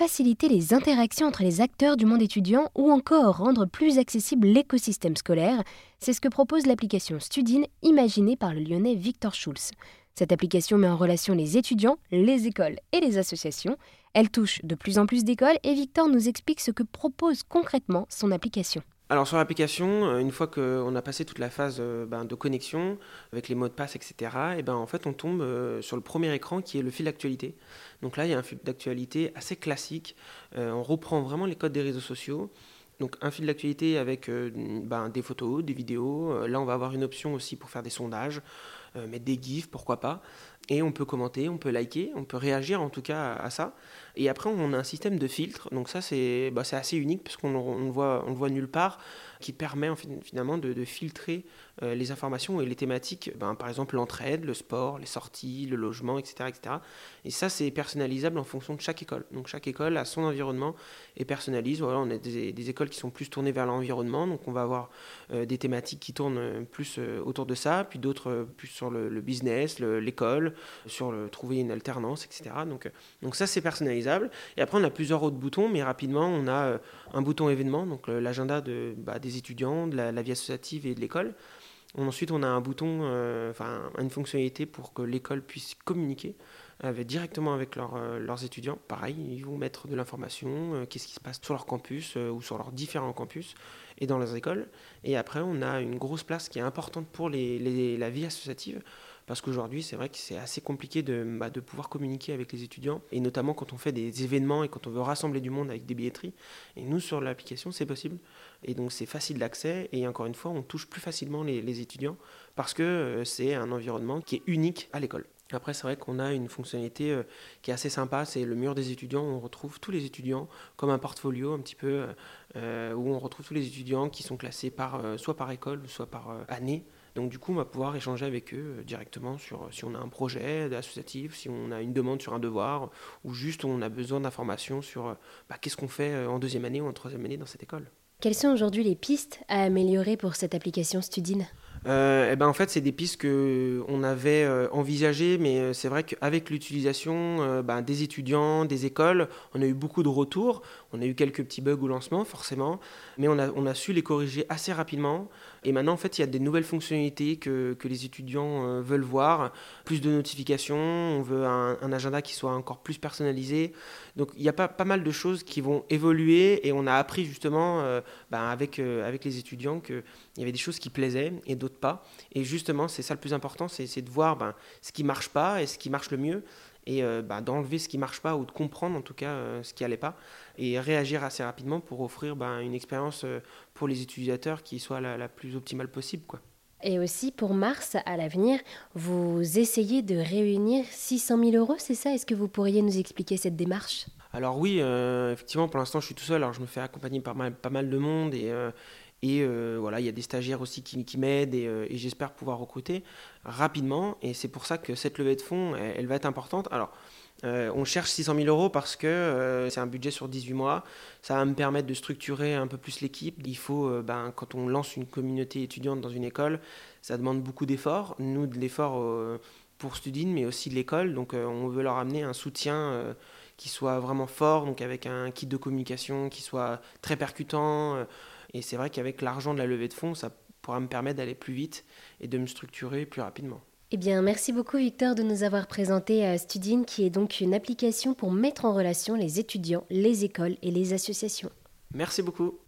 faciliter les interactions entre les acteurs du monde étudiant ou encore rendre plus accessible l'écosystème scolaire. C'est ce que propose l'application Studine imaginée par le lyonnais Victor Schulz. Cette application met en relation les étudiants, les écoles et les associations. Elle touche de plus en plus d'écoles et Victor nous explique ce que propose concrètement son application. Alors sur l'application, euh, une fois qu'on a passé toute la phase euh, ben, de connexion avec les mots de passe, etc., et ben, en fait on tombe euh, sur le premier écran qui est le fil d'actualité. Donc là il y a un fil d'actualité assez classique. on reprend vraiment les codes des réseaux sociaux. Donc un fil d'actualité avec ben, des photos, des vidéos. là on va avoir une option aussi pour faire des sondages, mettre des gifs, pourquoi pas. Et on peut commenter, on peut liker, on peut réagir en tout cas à ça. Et après, on a un système de filtre. Donc ça, c'est bah, assez unique parce qu'on ne le, voit, on le voit nulle part, qui permet finalement de, filtrer euh, les informations et les thématiques. Ben, par exemple, l'entraide, le sport, les sorties, le logement, etc. etc. Et ça, c'est personnalisable en fonction de chaque école. Donc chaque école a son environnement et personnalise. Voilà, on a des, écoles qui sont plus tournées vers l'environnement. Donc on va avoir euh, des thématiques qui tournent plus euh, autour de ça, puis d'autres plus sur le, business, l'école, sur trouver une alternance, etc. Donc, donc ça, c'est personnalisable. Et après, on a plusieurs autres boutons, mais rapidement, on a euh, un bouton événement, donc euh, l'agenda bah, des étudiants, de la, vie associative et de l'école. Ensuite, on a un bouton, euh, enfin une fonctionnalité pour que l'école puisse communiquer directement avec leurs étudiants. Pareil, ils vont mettre de l'information, qu'est-ce qui se passe sur leur campus ou sur leurs différents campus et dans leurs écoles. Et après, on a une grosse place qui est importante pour la vie associative parce qu'aujourd'hui, c'est vrai que c'est assez compliqué de, bah, de, pouvoir communiquer avec les étudiants, et notamment quand on fait des événements et quand on veut rassembler du monde avec des billetteries. Et nous, sur l'application, c'est possible. Et donc, c'est facile d'accès, et encore une fois, on touche plus facilement les, étudiants, parce que euh, c'est un environnement qui est unique à l'école. Après, c'est vrai qu'on a une fonctionnalité euh, qui est assez sympa, c'est le mur des étudiants, où on retrouve tous les étudiants comme un portfolio un petit peu, euh, où on retrouve tous les étudiants qui sont classés par, soit par école, soit par année. Donc du coup, on va pouvoir échanger avec eux euh, directement sur si on a un projet associatif, si on a une demande sur un devoir, ou juste on a besoin d'informations sur euh, bah, qu'est-ce qu'on fait euh, en deuxième année ou en troisième année dans cette école. Quelles sont aujourd'hui les pistes à améliorer pour cette application Studine? Euh, eh ben en fait, c'est des pistes qu'on avait envisagées, mais c'est vrai qu'avec l'utilisation ben, des étudiants, des écoles, on a eu beaucoup de retours. On a eu quelques petits bugs au lancement, forcément, mais on a, on a su les corriger assez rapidement. Et maintenant, en fait, il y a des nouvelles fonctionnalités que, que les étudiants euh, veulent voir, plus de notifications, on veut un, agenda qui soit encore plus personnalisé. Donc, il y a pas, pas mal de choses qui vont évoluer et on a appris justement euh, ben, avec, euh, avec les étudiants qu'il y avait des choses qui plaisaient et d'autres pas. Et justement, c'est ça le plus important, c'est de voir ben, ce qui marche pas et ce qui marche le mieux et ben, d'enlever ce qui marche pas ou de comprendre en tout cas ce qui allait pas et réagir assez rapidement pour offrir une expérience pour les utilisateurs qui soit la, plus optimale possible. Quoi. Et aussi pour mars, à l'avenir, vous essayez de réunir 600 000 euros, c'est ça? Est-ce que vous pourriez nous expliquer cette démarche? Alors oui, euh, effectivement, pour l'instant, je suis tout seul. Alors je me fais accompagner par pas mal de monde et, euh, et euh, voilà, il y a des stagiaires aussi qui, m'aident et, et j'espère pouvoir recruter rapidement. Et c'est pour ça que cette levée de fonds, elle, va être importante. Alors euh, on cherche 600 000 euros parce que euh, c'est un budget sur 18 mois. Ça va me permettre de structurer un peu plus l'équipe. Il faut, euh, ben, quand on lance une communauté étudiante dans une école, ça demande beaucoup d'efforts. Nous, de l'effort pour Studine, mais aussi de l'école. Donc, on veut leur amener un soutien qui soit vraiment fort, donc avec un kit de communication qui soit très percutant. Et c'est vrai qu'avec l'argent de la levée de fonds, ça pourra me permettre d'aller plus vite et de me structurer plus rapidement. Eh bien, merci beaucoup Victor de nous avoir présenté euh, Studine, qui est donc une application pour mettre en relation les étudiants, les écoles et les associations. Merci beaucoup.